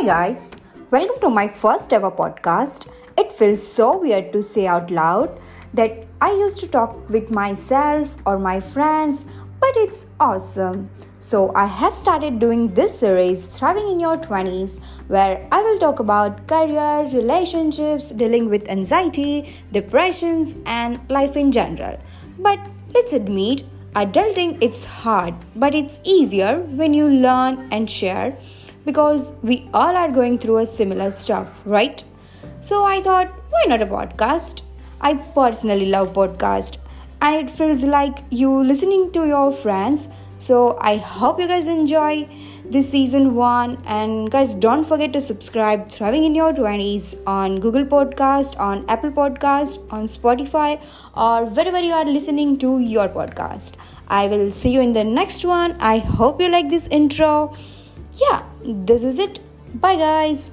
Hi, guys. Welcome to my first ever podcast. It feels so weird to say out loud that I used to talk with myself or my friends, but it's awesome. So, I have started doing this series, Thriving in Your 20s, where I will talk about career, relationships, dealing with anxiety, depressions, and life in general. But let's admit, adulting it's hard, but it's easier when you learn and share because we all are going through a similar stuff, right? So I thought, why not a podcast? I personally love podcast and it feels like you listening to your friends. So I hope you guys enjoy this season 1 and guys don't forget to subscribe Thriving in Your 20s on Google Podcast, on Apple Podcast, on Spotify or wherever you are listening to your podcast. I will see you in the next one. I hope you like this intro. Yeah, this is it. Bye guys.